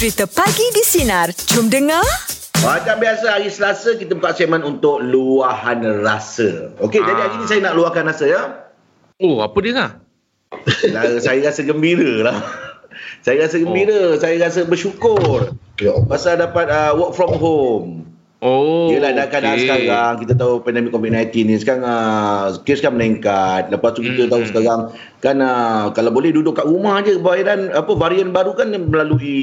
Cerita Pagi di Sinar. Jom dengar. Macam biasa hari Selasa kita buka segmen untuk luahan rasa. Okey, Ah. jadi hari ni saya nak luahkan rasa ya. Oh, apa dia lah? Lah, saya rasa gembira lah. Saya rasa gembira, saya rasa bersyukur. Ya. Pasal dapat uh, work from home. Oh, Yelah dah keadaan okey. sekarang Kita tahu pandemik COVID-19 ni Sekarang uh, kes kan meningkat Lepas tu kita Hmm, tahu sekarang Kan uh, Kalau boleh duduk kat rumah je Varian, apa, varian baru kan Melalui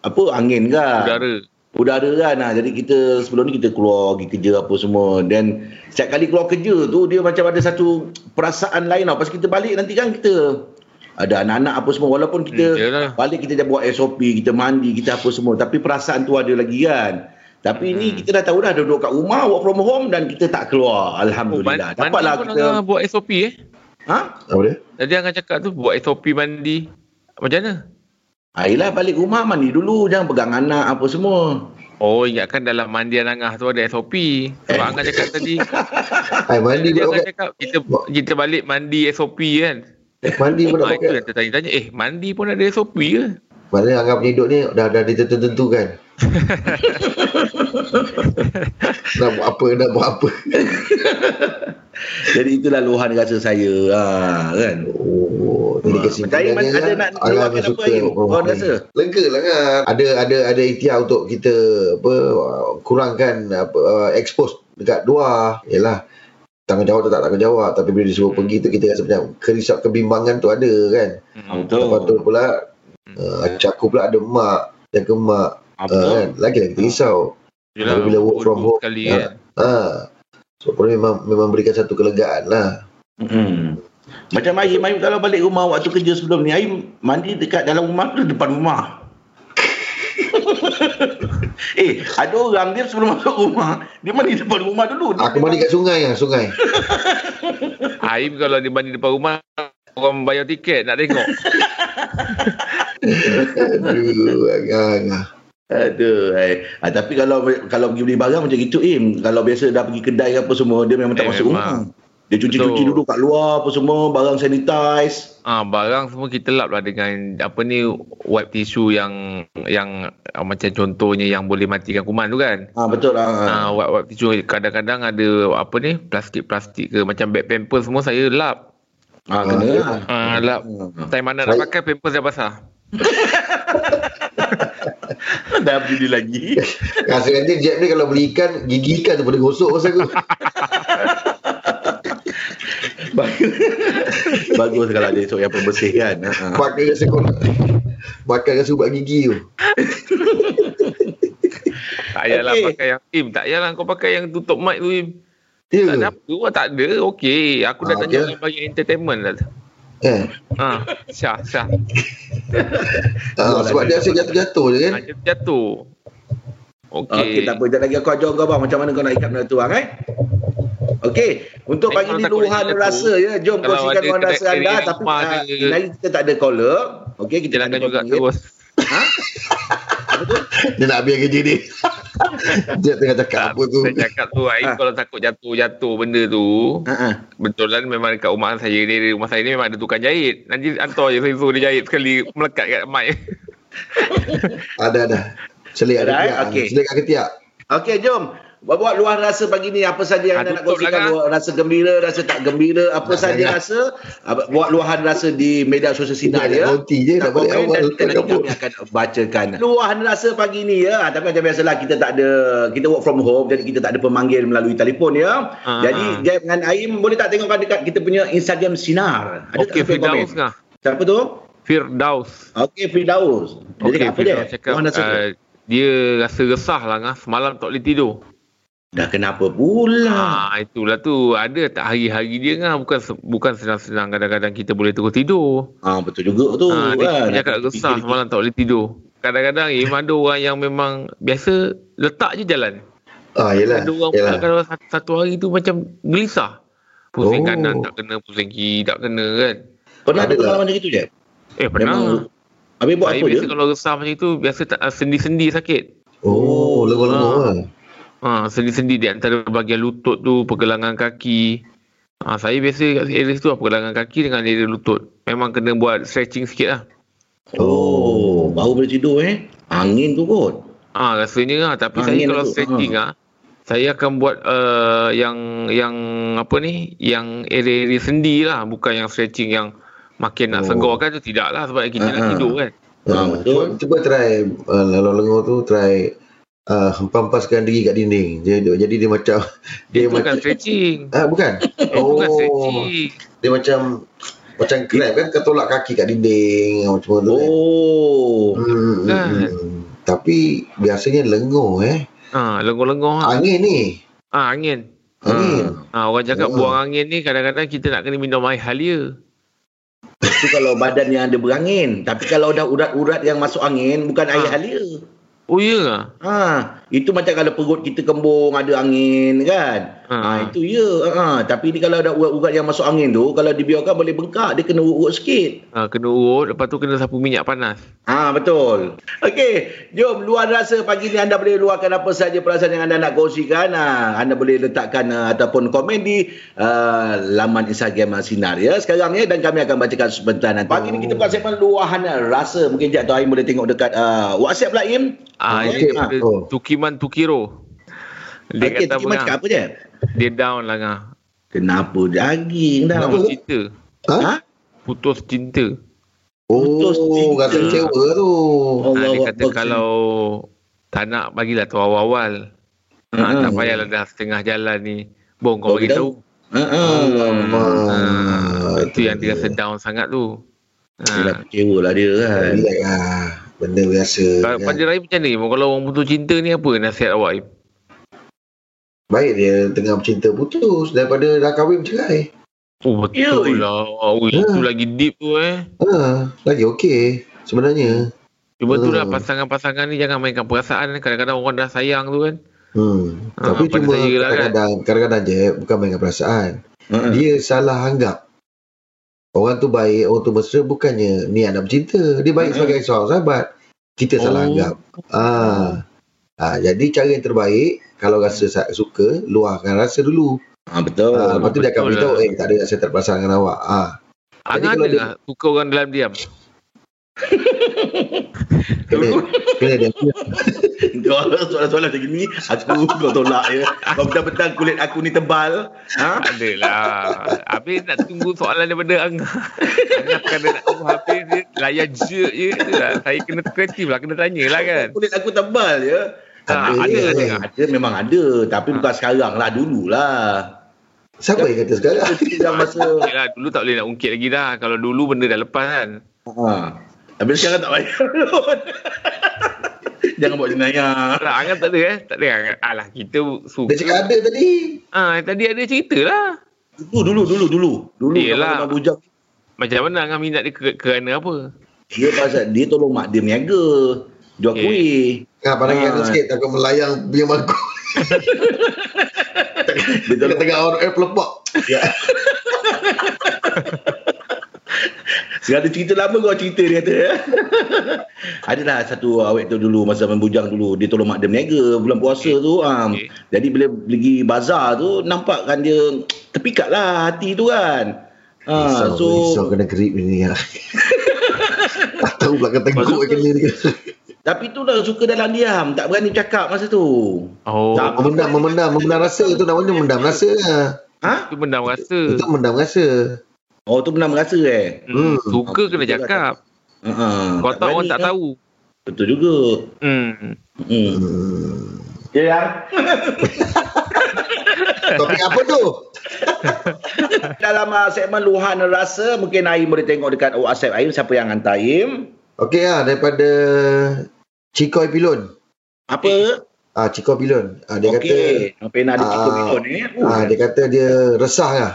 Apa Angin kan Udara. udara kan ha. jadi kita sebelum ni kita keluar pergi kerja apa semua dan setiap kali keluar kerja tu dia macam ada satu perasaan lain tau pasal kita balik nanti kan kita ada anak-anak apa semua walaupun kita Hmm, yalah. balik kita dah buat SOP kita mandi kita apa semua tapi perasaan tu ada lagi kan tapi Hmm. ni kita dah tahu dah duduk kat rumah work from home dan kita tak keluar Oh, alhamdulillah mandi dapatlah kita buat SOP eh? ha Apa dia? Tadi Angah cakap tu buat SOP mandi. Macam mana? Ayolah balik rumah mandi dulu jangan pegang anak apa semua Oh, ingatkan dalam mandian Angah tu ada SOP. Sebab Angah cakap tadi. Hai mandi Tadi pun Angah pakai. cakap kita kita balik mandi SOP kan. Mandi pun nak Ah, itu pakai. yang tertanya-tanya. Eh, mandi pun ada SOP ke? Maknanya anggap punya hidup ni dah dah ditentu-tentukan. nak buat apa, nak buat apa. jadi itulah luahan rasa saya ha, kan Oh, jadi Ah, kesimpulannya ada nak Angah luahkan suka apa, Im? work Kau rasa? Lega lah kan. Ada ada ada ikhtiar untuk kita apa kurangkan apa uh, expose dekat luar. Yalah tanggungjawab tu tak tanggungjawab tapi bila disuruh pergi tu kita rasa macam kerisau kebimbangan tu ada kan. Hmm. Betul. Lepas tu pula uh, aku pula ada mak jaga mak Ah, uh, kan. Lagi-lagi kita risau. Yelah, Bila work from home, Sekali ya. kan. Ha. So pun memang memang berikan satu kelegaan lah. Hmm. Macam Aim, Aim kalau balik rumah waktu kerja sebelum ni, Aim mandi dekat dalam rumah tu depan rumah. eh, ada orang dia sebelum masuk rumah, dia mandi depan rumah dulu. Dia Aku mandi kat sungai lah, sungai. Aim kalau dia mandi depan rumah, orang bayar tiket nak tengok. Aduh, agak-agak. Aduh, eh. ah, tapi kalau kalau pergi beli barang macam gitu, Im. Kalau biasa dah pergi kedai apa semua, dia memang tak Eh, masuk rumah. Dia cuci-cuci dulu kat luar apa semua, barang sanitize. Ah barang semua kita lap lah dengan apa ni wipe tisu yang yang ah, macam contohnya yang boleh matikan kuman tu kan. Ah betul lah. Ah wipe wipe tisu kadang-kadang ada apa ni plastik-plastik ke macam bag pampers semua saya lap. Ah kena lah. Ah lap. Hmm. Time mana nak pakai pampers dah basah. Dah beli lagi. Rasa nanti Jeb ni kalau beli ikan, gigi ikan tu pada gosok rasa aku. Bagus. Bagus kalau ada esok yang pembersih kan. Pakai rasa kau nak. Makan rasa ubat gigi tu. Tak payahlah Okey. pakai yang Im, tak payahlah kau pakai yang tutup mic tu Im. Ya Tak ada apa, tak ada. Okey, aku dah Ah, tanya okey. orang bagi entertainment lah. Eh. Ha, syah, syah. Ah, sebab dia asyik jatuh-jatuh je kan. Ha, jatuh. Okey. Okey, tak apa. Sekejap lagi aku ajar kau bang macam mana kau nak ikat benda tu bang eh. Okey, untuk pagi ni luahan rasa ya. Jom Kalau kongsikan luahan rasa anda tapi uh, ada- hari kita tak ada caller. Okey, kita Jalankan nak juga panggil. terus. Ha? Apa tu? Dia nak habis kerja dia. dia tengah cakap Tak, apa tu. Saya cakap tu, Aim Ha. kalau takut jatuh-jatuh benda tu, Ha ah. betul lah memang dekat rumah saya ni, rumah saya ni memang ada tukang jahit. Nanti hantar je saya suruh dia jahit sekali melekat kat mic. Ada ada. Selik ada Ada, eh? ketiak. Okey. Selik kat ketiak. Okey, jom. Buat luahan rasa pagi ni apa saja yang Ah, anda nak kongsikan lah, luahan rasa gembira, rasa tak gembira, apa Nak saja rasa buat luahan rasa di media sosial sinar Dia ya. nak roti je, Tak komen awal, kita nanti akan bacakan luahan rasa pagi ni ya. Ah, Tapi macam biasalah kita tak ada kita work from home jadi kita tak ada pemanggil melalui telefon ya. Ah. Jadi Jeb dengan Aim boleh tak tengokkan dekat kita punya Instagram sinar. Ada Okey, tak komen? Siapa tu? Firdaus. Okey Firdaus. Dia Okey, cakap apa dia? Firdaus cakap, dia. uh, dia rasa resah lah ngah. Semalam tak boleh tidur. Dah kenapa pula? Ah, itulah tu. Ada tak hari-hari dia ngah. Bukan bukan senang-senang kadang-kadang kita boleh terus tidur. Ah betul juga tu Ah, dia, kan. cakap resah semalam tak boleh tidur. Kadang-kadang Im ada orang yang memang biasa letak je jalan. Ah, yelah. Ada orang yelah. pula kalau satu, satu hari tu macam gelisah. Pusing Oh. kanan tak kena, pusing kiri tak kena kan. Pernah ada tak? pengalaman macam itu je? Eh pernah. Memang Habis buat Saya apa biasa je? kalau resah macam itu biasa tak, sendi-sendi sakit. Oh, lengur-lengur Ah. lah. Ha, sendi-sendi di antara bahagian lutut tu, pergelangan kaki. Ha, saya biasa kat area tu lah, pergelangan kaki dengan area lutut. Memang kena buat stretching sikit lah. Oh, baru boleh tidur eh. Angin tu kot. Ah rasanya lah tapi Ah, saya angin kalau tu. stretching ah saya akan buat uh, yang yang apa ni yang area-area sendi lah bukan yang stretching yang makin nak Oh. segarkan tu tidak lah sebab kita nak Ah, ah. tidur kan. Ah, betul. Cuba, cuba try uh, lalu lengur tu try uh, hempam-hempaskan diri kat dinding. Dia, dia- jadi dia macam dia Itu macam bukan stretching. ah bukan. Itu bukan oh, stretching. dia macam macam krab kan kau tolak kaki kat dinding macam tu kan. Oh. Hmm, Kan. hmm, hmm. Tapi biasanya lengur eh. Ah lengur-lengur ah. Angin ni. Ah angin. Angin. Ah orang cakap Oh. buang angin ni kadang-kadang kita nak kena minum air halia. Itu kalau badan yang ada berangin. Tapi kalau dah urat-urat yang masuk angin, bukan air Ah. halia. Oh ya ke? Ha, itu macam kalau perut kita kembung ada angin kan. Ha. Ha, itu ya. Ha, tapi ni kalau ada urat-urat yang masuk angin tu, kalau dibiarkan boleh bengkak, dia kena urut sikit. Ah kena urut lepas tu kena sapu minyak panas. Ha, betul. Okey, jom luar rasa pagi ni anda boleh luahkan apa saja perasaan yang anda nak kongsikan. Ha, anda boleh letakkan uh, ataupun komen di uh, laman Instagram Sinar ya sekarang ya dan kami akan bacakan sebentar nanti. Pagi ni kita buat segmen luahan rasa. Mungkin Jad atau Aim boleh tengok dekat uh, WhatsApp lah Im. Ah Okey. ini ada Oh. Tukiman Tukiro. Dia Okey, kata apa? cakap apa je? Dia down lah ngah. Kenapa daging? Kenapa? Putus cinta. Ha? Ha? Putus cinta. Putus Oh, cinta. rasa kecewa tu. Oh. Ha, Allah dia kata Akbar. kalau tak nak bagilah tahu awal-awal. Ha, Hmm. tak payahlah dah setengah jalan ni. Bong kau Kau bagi tahu. Ha Alamak. Ha, itu yang dia rasa down sangat tu. Yelah Ha. kecewa lah dia kan. Relax lah. Benda biasa. Kalau kan. Panjang Rahim macam ni, kalau orang putus cinta ni apa nasihat awak? Im? Baik dia tengah bercinta putus daripada dah kahwin bercerai. Oh Ya, betul Im. lah. Oh, Ya. itu lagi deep tu eh. Ha, lagi okey sebenarnya. Cuma tu lah pasangan-pasangan ni jangan mainkan perasaan. Kadang-kadang orang dah sayang tu kan. Hmm. Ha, Tapi pada cuma lah kan. kadang-kadang kadang-kadang je bukan mainkan perasaan. Ha. Dia salah anggap. Orang tu baik, orang tu mesra bukannya niat nak bercinta. Dia baik sebagai seorang sahabat. Kita salah Oh. anggap. Ah. Ah, jadi cara yang terbaik kalau rasa sa- suka, luahkan rasa dulu. Ha betul. Ah, lepas tu dia akan betul beritahu, lah. eh tak ada rasa tak perasaan dengan awak. Ah. Angan dia- lah suka orang dalam diam. Kena, kena dia. Kalau soalan-soalan macam ni, aku kau tolak ya. Kau betul-betul kulit aku ni tebal. Ha? Tak ada lah. Habis nak tunggu soalan daripada Angah. Angah kena nak tunggu habis dia layan je je. Lah. Saya kena kreatif lah. Kena tanya lah kan. Kulit aku tebal ya. Ha, Ada ada, ada. Ada memang ada, tapi bukan sekarang lah, dululah. Siapa yang kata sekarang? Masa Yalah, dulu tak boleh nak ungkit lagi dah. Kalau dulu benda dah lepas kan. ha. Tapi sekarang tak payah. Jangan buat jenayah. Alah, Angah tak ada eh. Tak ada Angah. Alah, kita suka. Dia cakap ada tadi. Ah, tadi ada cerita lah. Dulu, dulu, dulu, dulu. Dulu Yelah. bujang. Macam mana Angah minat dia ke- kerana apa? Dia pasal dia tolong mak dia niaga. Jual Okey. kuih. Ha, pandang Ah. ah. sikit takut melayang punya mangkuk. Dia tolong Tengah orang air pelepak. Ya. Segala cerita lama kau cerita dia kata ya. Adalah satu awet tu dulu masa main bujang dulu dia tolong mak dia berniaga bulan puasa Okey. tu ha. Okey. Jadi bila pergi bazar tu nampak kan dia terpikat lah hati tu kan. Ha, Risau, so risau kena grip ni. Ya. tak tahu pula kata tu- kena dia. tapi tu dah suka dalam diam, tak berani cakap masa tu. Oh, Tak. Memendam, memendam, memendam rasa tu namanya memendam rasa. lah. Ha? itu benda rasa. Itu memendam rasa. Oh tu pernah merasa eh. Hmm, Hmm. suka kena Betul lah, cakap. Ha. Kau tak orang tak kan? tahu. Betul juga. Hmm. Hmm. Ya yang. Topik apa tu? Dalam uh, segmen luahan rasa mungkin Aim boleh tengok dekat WhatsApp Aim siapa yang hantar Aim. Okey lah, daripada Cikoy Pilon. Apa? Ah, Cikoy Pilon. Ah, dia kata Okey. Apa yang ada Ciko Ah, Bidon ni? Uh, ah, dia kata dia resah lah.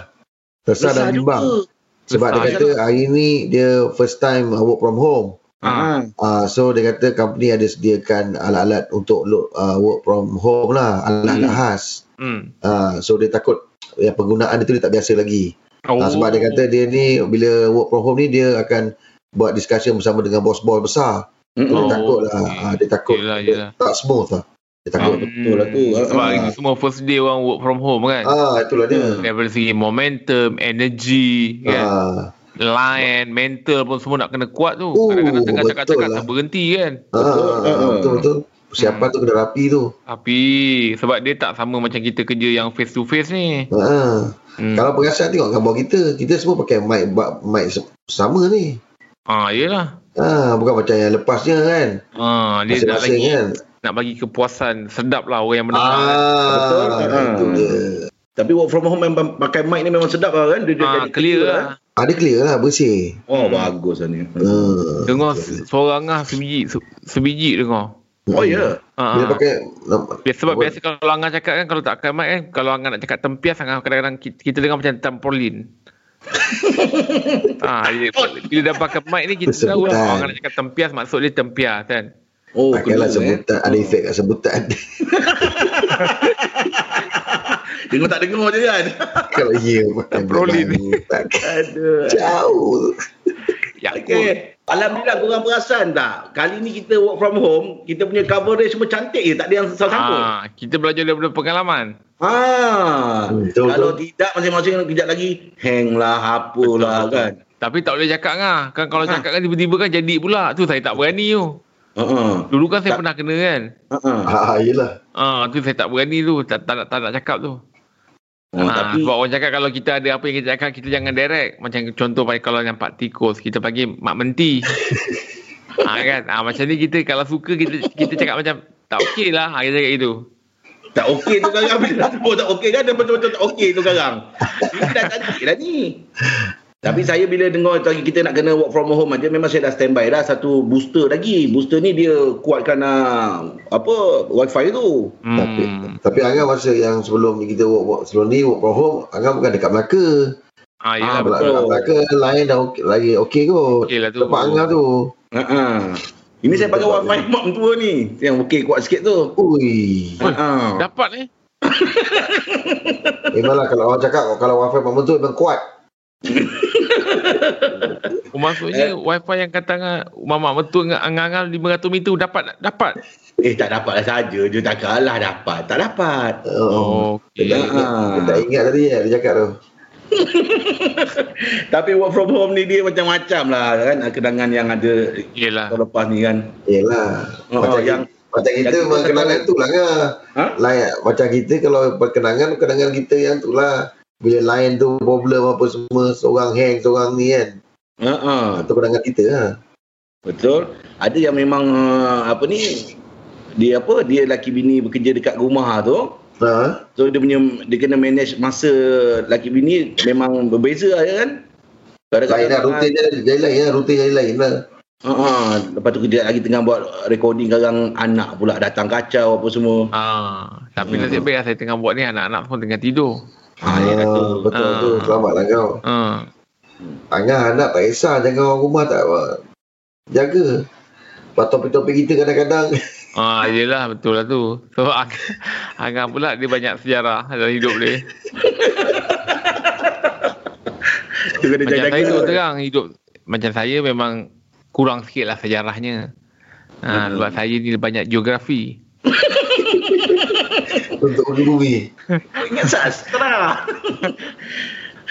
Resah, dan bimbang. Sebab dia Resah kata hari ni dia first time uh, work from home. Ah. Uh, so dia kata company ada sediakan alat-alat untuk lo- uh, work from home lah, alat-alat Hmm. khas. Hmm. Uh, so dia takut yang penggunaan itu dia tak biasa lagi. Oh. Uh, sebab dia kata dia ni bila work from home ni dia akan buat discussion bersama dengan bos-bos besar. So, Mm-mm. dia Oh, takut lah. Uh, dia takut Yelah, dia yelah. tak smooth lah. Dia Ah, takut. betul lah tu. Hmm. Sebab Ah. ini semua first day orang work from home kan. Ah, itulah dia. Hmm. Daripada segi momentum, energy kan. Ah, line, mental pun semua nak kena kuat tu. Oh, Kadang-kadang tengah cakap-cakap lah. tak berhenti kan. Ah, Betul. betul betul. Persiapan tu kena rapi tu. Tapi sebab dia tak sama macam kita kerja yang face to face ni. Ha. Hmm. Kalau perasan tengok gambar kita, kita semua pakai mic mic sama ni. Ah, yelah. Ha, bukan macam yang lepasnya kan. Ah, dia nak Masing-masing lagi kan. Nak bagi kepuasan sedap lah orang yang mendengar. Ah, Betul. itu Ah. dia. Tapi work from home memang pakai mic ni memang sedap lah kan. Dia, dia Ah, jadi clear lah. Ah, dia clear lah, bersih. Oh, bagus lah ni. Hmm. Dengar se- seorang ah sebiji se- sebiji dengar. Oh, ya. Ah, Dia ah. pakai Biasa, sebab biasa kalau Angah cakap kan kalau tak pakai mic kan kalau Angah nak cakap tempias Angah kadang-kadang kita, kita dengar macam trampolin. ah, dia, bila dah pakai mic ni kita tahu lah Angah nak cakap tempias maksud dia tempias kan. Oh, Pakailah kena, eh. sebutan, ada efek kat sebutan. Dengar tak dengar je kan. Kalau ya, pakai Brolin. sebutan. Aduh. Jauh. Ya, Okey. Alhamdulillah korang perasan tak? Kali ni kita work from home, kita punya coverage semua cantik je. Tak ada yang salah sambung. Ah, kita belajar daripada pengalaman. Ha. Hmm, betul, Kalau tidak masing-masing kejap lagi hang lah apalah kan. Tapi tak boleh cakap ngah. Kan kalau Ha. cakap kan tiba-tiba kan jadi pula. Tu saya tak berani tu. Ha ah. Dulu kan saya Tak- pernah kena kan. Ha ah. Ah, yelah. Ah, tu saya tak berani tu. Tak, tak, nak- tak nak cakap tu. Oh, Ah, tapi Sebab orang cakap kalau kita ada apa yang kita cakap, kita jangan direct. Macam contoh pada kalau nampak tikus, kita panggil mak menti. ah, kan? Ah, macam ni kita kalau suka, kita kita cakap macam tak okey lah. Ah, kita cakap gitu. tak okey tu sekarang bila dah sebut tak okey kan dia betul-betul tak okey tu sekarang. Ini dah cantik dah ni. Tapi saya bila dengar lagi kita nak kena work from home aja memang saya dah standby dah satu booster lagi. Booster ni dia kuatkan uh, apa wifi tu. Hmm. Tapi tapi Angah masa yang sebelum ni kita work, work sebelum ni work from home, Angah bukan dekat Melaka. Ah, Ah, yelah, betul. Melaka lain dah okey, lagi okey kot. Okey lah tu. Tempat Angah tu. Ha ah. Ini saya pakai wifi mak tua ni. Yang okey kuat sikit tu. Ui. Ha ah. Dapat ni. Memanglah kalau orang cakap kalau wifi mak tu memang kuat. Oh, maksudnya wifi yang kata ngah, mamak betul dengan angang-angang 500 meter dapat? Dapat. Eh tak dapat lah saja je tak kalah dapat. Tak dapat. Oh. Okey. Dia, tak dia tak ingat tadi ya, dia cakap tu. Tapi work from home ni dia macam-macam lah kan kenangan yang ada Yelah. lepas ni kan. Yelah. Oh, macam yang- macam kita yang kenangan tu lah kan. Ha? Lain, macam kita kalau perkenangan, kenangan kita yang tu lah. Bila lain tu problem apa semua, seorang hang, seorang ni kan. Ha ah. Itu kenangan kita lah. Betul. Ada yang memang uh, apa ni dia apa dia laki bini bekerja dekat rumah tu. Ha? So dia punya dia kena manage masa laki bini memang berbeza lah ya kan. Lain lah, rutin dia jadi lain lah, rutin jadi lain lah. Ha ah. Lepas tu kejap lagi tengah buat recording sekarang anak pula datang kacau apa semua. Ah, tapi Hmm. nasib baik saya tengah buat ni anak-anak pun tengah tidur. Ha ya tu. betul Ah. tu, selamatlah kau. Ah. Angah anak tak kisah, jangan orang rumah tak apa. Jaga. Topik-topik kita kadang-kadang Ah, yelah betul lah tu. So Ang- Angah pula dia banyak sejarah dalam hidup dia. Kena Macam jaga. saya tu terang hidup macam saya memang kurang sikit lah sejarahnya. Ha, sebab saya ni banyak geografi. untuk bumi. Ingat sastra.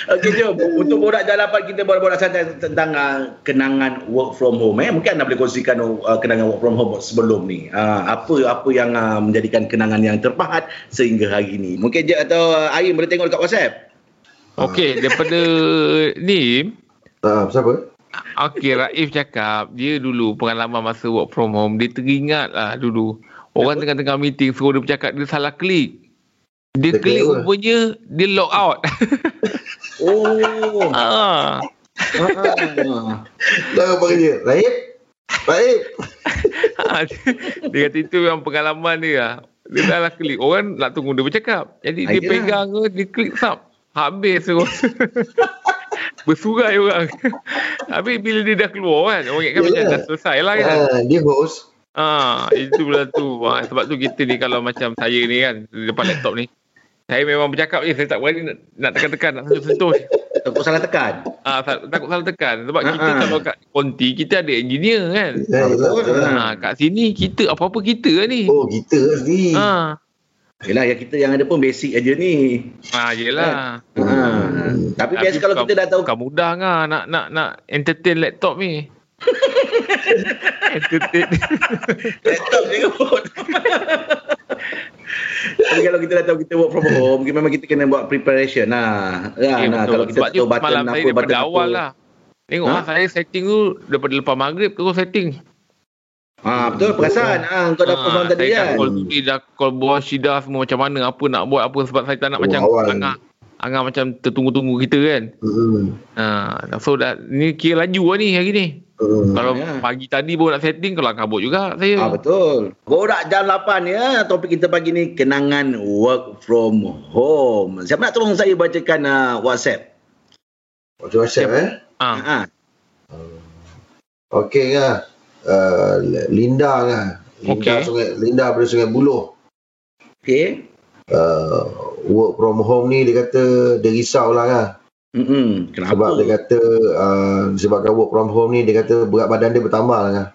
Okey jom untuk borak jalapan kita borak-borak santai tentang uh, kenangan work from home eh mungkin anda boleh kongsikan uh, kenangan work from home sebelum ni uh, apa apa yang uh, menjadikan kenangan yang terpahat sehingga hari ini mungkin je atau uh, Aim boleh tengok dekat WhatsApp Okey, daripada ni Ha, siapa? Okey, Raif cakap dia dulu pengalaman masa work from home, dia teringat lah dulu. Orang tengah-tengah meeting suruh dia bercakap, dia salah klik. Dia klik rupanya, dia log out. oh ah. ah. Dah apa kerja? Raib? Raib? Ah, dia, dia kata itu memang pengalaman dia lah. Dia salah klik. Orang nak tunggu dia bercakap. Jadi dia Ayolah. pegang tu, dia klik sub. Habis terus. Bersurai orang. Habis bila dia dah keluar kan, orang ingatkan macam dah selesai lah kan. Ha, dia host. Ah, itu pula tu. Ah, sebab tu kita ni kalau macam saya ni kan, depan laptop ni. Saya memang bercakap je, saya tak berani nak, nak tekan-tekan, nak sentuh-sentuh. takut salah tekan Ah, tak- takut salah tekan. Sebab Ah, kita ah. kalau kat konti, kita ada engineer kan. Ha, betul. kat sini kita apa-apa kita lah ni. Oh, kita lah sendiri. Ah. Yelah, yang kita yang ada pun basic aja ni. Ah, yelah. Ha. Tapi biasa kalau kita dah tahu Bukan mudah kan nak nak nak entertain laptop ni. entertain. laptop je kot. Tapi kalau kita dah tahu kita work from home, memang kita kena buat preparation lah. Ya, Eh, nah, betul. kalau kita Sebab tahu tu button malam apa, saya button apa. awal lah. Tengok Ha? ha? saya setting tu daripada lepas maghrib terus setting. Ha, betul perasan. Ha, kau dah Ah, ha, tadi saya dah kan. call Sri, dah call bos Syida semua macam mana, apa nak buat apa sebab saya tak nak Oh, macam awal. Angah. Angah macam tertunggu-tunggu kita kan. Hmm. Ha, so dah, ni kira laju lah ni hari ni. Hmm. Kalau ya. pagi tadi baru nak setting, kalau kabut juga saya. Ah betul. Borak jam 8 ya. Topik kita pagi ni kenangan work from home. Siapa nak tolong saya bacakan uh, WhatsApp? Macam WhatsApp eh. Ha. Ha. Okey ngah. Uh, Linda ngah. Linda Okey. Sungai Linda dari Sungai Buloh. Okey. Uh, work from home ni dia kata dia risau lah ngah. Hmm. Kenapa? Sebab dia kata uh, sebabkan work from home ni dia kata berat badan dia bertambah lah ngah.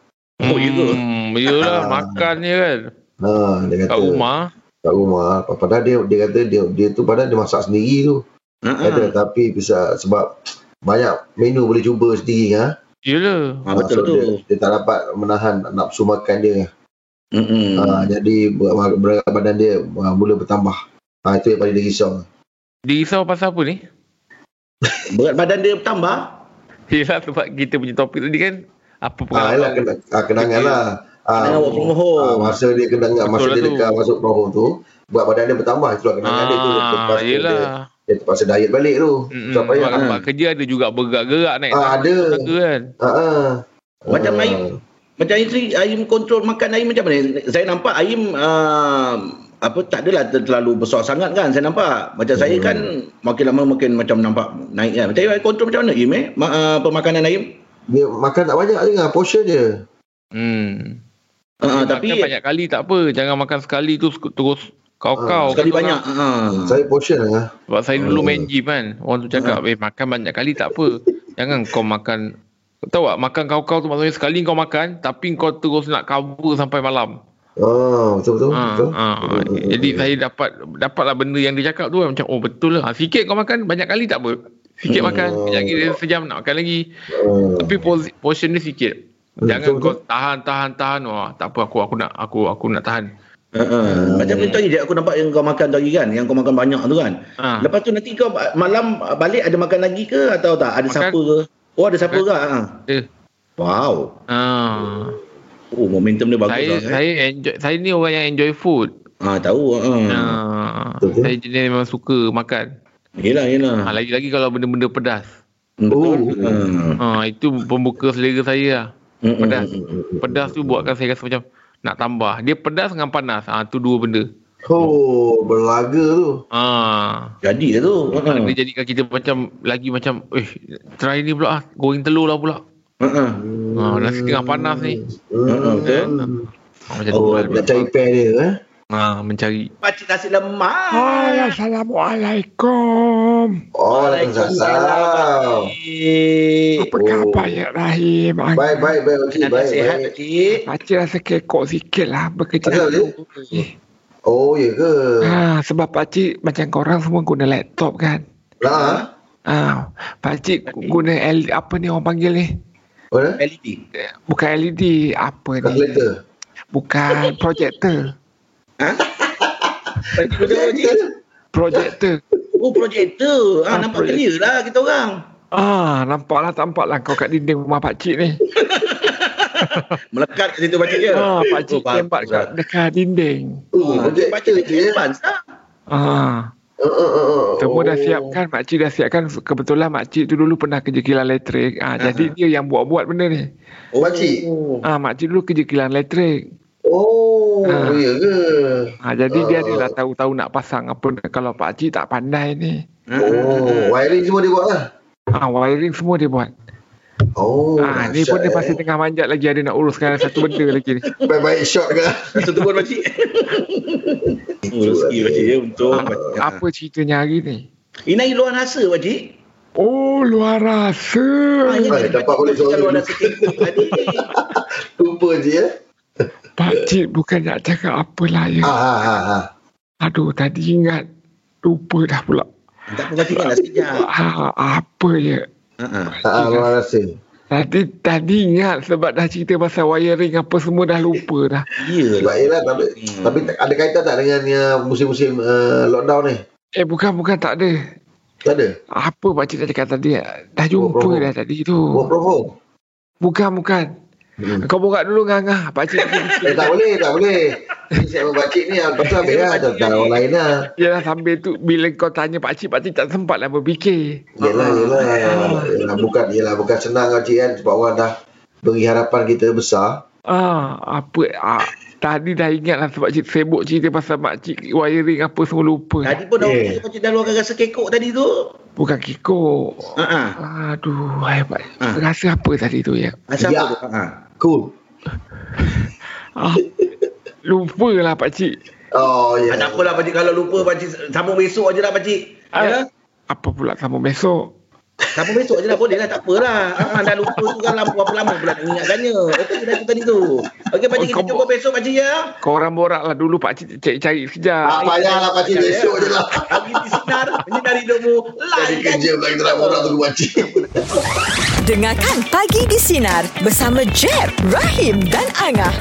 Oh, ya ke? Hmm, yelah, Ah. makan je kan. Ha, dia kata Kat rumah. kat rumah. Padahal dia dia kata dia dia tu padahal dia masak sendiri tu. Ha. Kata tapi bisa sebab banyak menu boleh cuba sendiri ha. Yelah. Ha, betul so tu. Dia, dia tak dapat menahan nafsu makan dia. Hmm. Ha, jadi berat, berat badan dia uh, mula bertambah. Ha, itu yang paling dia risau. Dia risau pasal apa ni? Berat badan dia bertambah. Yelah sebab kita punya topik tadi kan apa pengalaman. ialah kena, ha, kenangan lah. Ha, Kenangan work from home. masa dia kenangan, masa Betul lah dia tu. dekat masuk from home tu, berat badan dia bertambah. Itulah kenangan dia tu. Lepas Ah, tu dia, dia terpaksa diet balik tu. Sebab payah. Sebab tempat kerja ada juga bergerak-gerak naik Ah, ada. kan. Ha, ha. Macam Ah. Aim. Macam Aim sendiri, Aim kontrol makan Aim macam mana? Saya nampak Aim uh, apa tak adalah ter- terlalu besar sangat kan saya nampak. Macam saya Hmm. kan makin lama makin macam nampak naik kan. Macam kontrol macam mana Aim eh? Ma, uh, pemakanan Aim? Dia makan tak banyak je kan, portion je. Hmm. Uh, Tapi tapi banyak kali tak apa. Jangan makan sekali tu terus kau-kau. sekali kata banyak. orang. Uh. Saya portion lah. Sebab saya dulu Hmm. main gym kan. Orang tu cakap, eh makan banyak kali tak apa. Jangan kau makan. Tahu tak, makan kau-kau tu maksudnya sekali kau makan, tapi kau terus nak cover sampai malam. Oh, betul-betul. Ha, betul. ha. Jadi saya dapat dapatlah benda yang dia cakap tu macam oh betul lah. Ha, sikit kau makan banyak kali tak apa. Sikit Hmm. makan, kejap lagi dia sejam nak makan lagi. Hmm. Tapi portion dia sikit. Hmm, Jangan betul, kau tahan tahan tahan. Wah, tak apa aku aku nak aku aku nak tahan. Uh. Macam tu tadi aku nampak yang kau makan tadi kan, yang kau makan banyak tu kan. Ha. Lepas tu nanti kau malam balik ada makan lagi ke atau tak? Ada Makan. siapa ke? Oh ada siapa Makan. ke? Ha. Eh. Wow. Ha. Oh momentum dia bagus Saya lah. eh. saya enjoy saya ni orang yang enjoy food. Ah tahu. Ha. Ha. Betul. Saya jenis memang suka makan. Yelah yelah. Ha, lagi-lagi kalau benda-benda pedas. Betul. Oh. Ha. Ha, itu pembuka selera saya lah. Mm, mm, Pedas. Pedas tu buatkan saya rasa macam nak tambah. Dia pedas dengan panas. Ah ha, tu dua benda. Oh, berlaga tu. Ah, Jadi lah tu. Ha. ha. dia jadikan kita macam lagi macam eh try ni pula ah goreng telur lah pula. Ha. ha. Ha, nasi tengah panas ni. Betul. Ha, macam Oh, tu lah. Nak cari pair dia eh. Ha, mencari. Pakcik nasi lemak. Hai, Assalamualaikum. Oh, Waalaikumsalam. Apa khabar ya Rahim? Baik, baik, baik. Okey, baik, sihat baik. pakcik. Pakcik rasa kekok sikit lah bekerja. Asal dia? Oh, ya ke? Ha, sebab pakcik macam korang semua guna laptop kan? Nah, Ha, pakcik guna L, apa ni orang panggil ni? Mana? LED. Bukan LED, apa ni? Kalkulator. Bukan projector. Ha? Pakcik. Projector. Oh projektor. Ah Ah, nampak projek- clear lah kita orang. Ah, nampaklah tampaklah kau kat dinding rumah pakcik ni. Melekat kat situ pakcik je. Ha, pakcik Oh, tembak bagus kat dekat dinding. Oh, Ah, projector je ya. advance lah. Ah, Uh, uh, uh, uh. semua dah Oh. siapkan, makcik dah siapkan. Kebetulan makcik tu dulu pernah kerja kilang elektrik. Ah, jadi dia yang buat-buat benda ni. Oh. Pakcik? Ah, makcik dulu kerja kilang elektrik. Oh, Ah. ya ke? Ha, jadi dia Ah. adalah tahu-tahu nak pasang apa kalau Pak Cik tak pandai ni. Oh, wiring semua dia buat lah. Ha, wiring semua dia buat. Oh, ha, ni pun dia masih eh. tengah manjat lagi ada nak uruskan satu benda lagi ni. Baik-baik shot ke? Satu pakcik. Oh, rezeki pakcik ya untuk. Ha, apa ceritanya hari ni? Ini luar rasa pakcik. Oh, luar rasa. Ah, ini Ay, dapat boleh suara luar rasa tadi. Lupa je ya. Pak Cik bukan nak cakap apalah ya. Ha, ha, ha, ha. Aduh, tadi ingat. Lupa dah pula. Tak apa kata ingatlah sekejap. Ha, apa ya? Ha ah. Ah, luar rasa. Tadi tadi ingat sebab dah cerita pasal wiring apa semua dah lupa dah. Iyalah. Sebab yelah, tapi, Hmm. tapi tak- ada kaitan tak dengan uh, musim-musim uh, lockdown ni? Eh bukan bukan tak ada. Tak ada? Apa pakcik dah cakap tadi? Dah jumpa dah tadi tu. Work from home? Bukan bukan. Hmm. Kau borak dulu ngangah. Pakcik Eh, tak boleh, tak boleh. Ini saya membacik ni, lepas tu habis lah. Tak tak orang lain lah. Yelah sambil tu bila kau tanya pakcik, pakcik tak sempat lah berfikir. Yelah, Ah. yelah. yelah bukan, yelah, bukan senang Cik kan. Sebab orang dah beri harapan kita besar. Ah, apa ah, tadi dah ingat lah sebab cik sibuk cerita pasal makcik wiring apa semua lupa. Tadi pun dah okey Pakcik dah luarkan rasa kekok tadi tu. Bukan kikuk. Ha ah. Aduh, hebat. Ah. Rasa apa tadi tu ya? Asal Ya. apa tu? Ha. Cool. Ah, lupa lah pakcik. Oh, ya. Ah, tak apalah Pakcik kalau lupa Pakcik sambung besok aje lah Pakcik. Ah, Ya? Apa pula sama besok? Sambung besok aje lah boleh lah tak apalah. Ha, dah lupa tu kan lama berapa lama pula nak ingatkannya. Okey dah tu tadi tu. Okey Pakcik Oh, kita jumpa besok Pakcik ya. Kau orang borak lah dulu pakcik cari-cari sekejap. Tak payahlah Pakcik besok je lah. Pagi di sinar menyinari hidupmu. Lain kerja pula kita nak borak tu Pakcik. Dengarkan Pagi di Sinar bersama Jeb, Rahim dan Angah.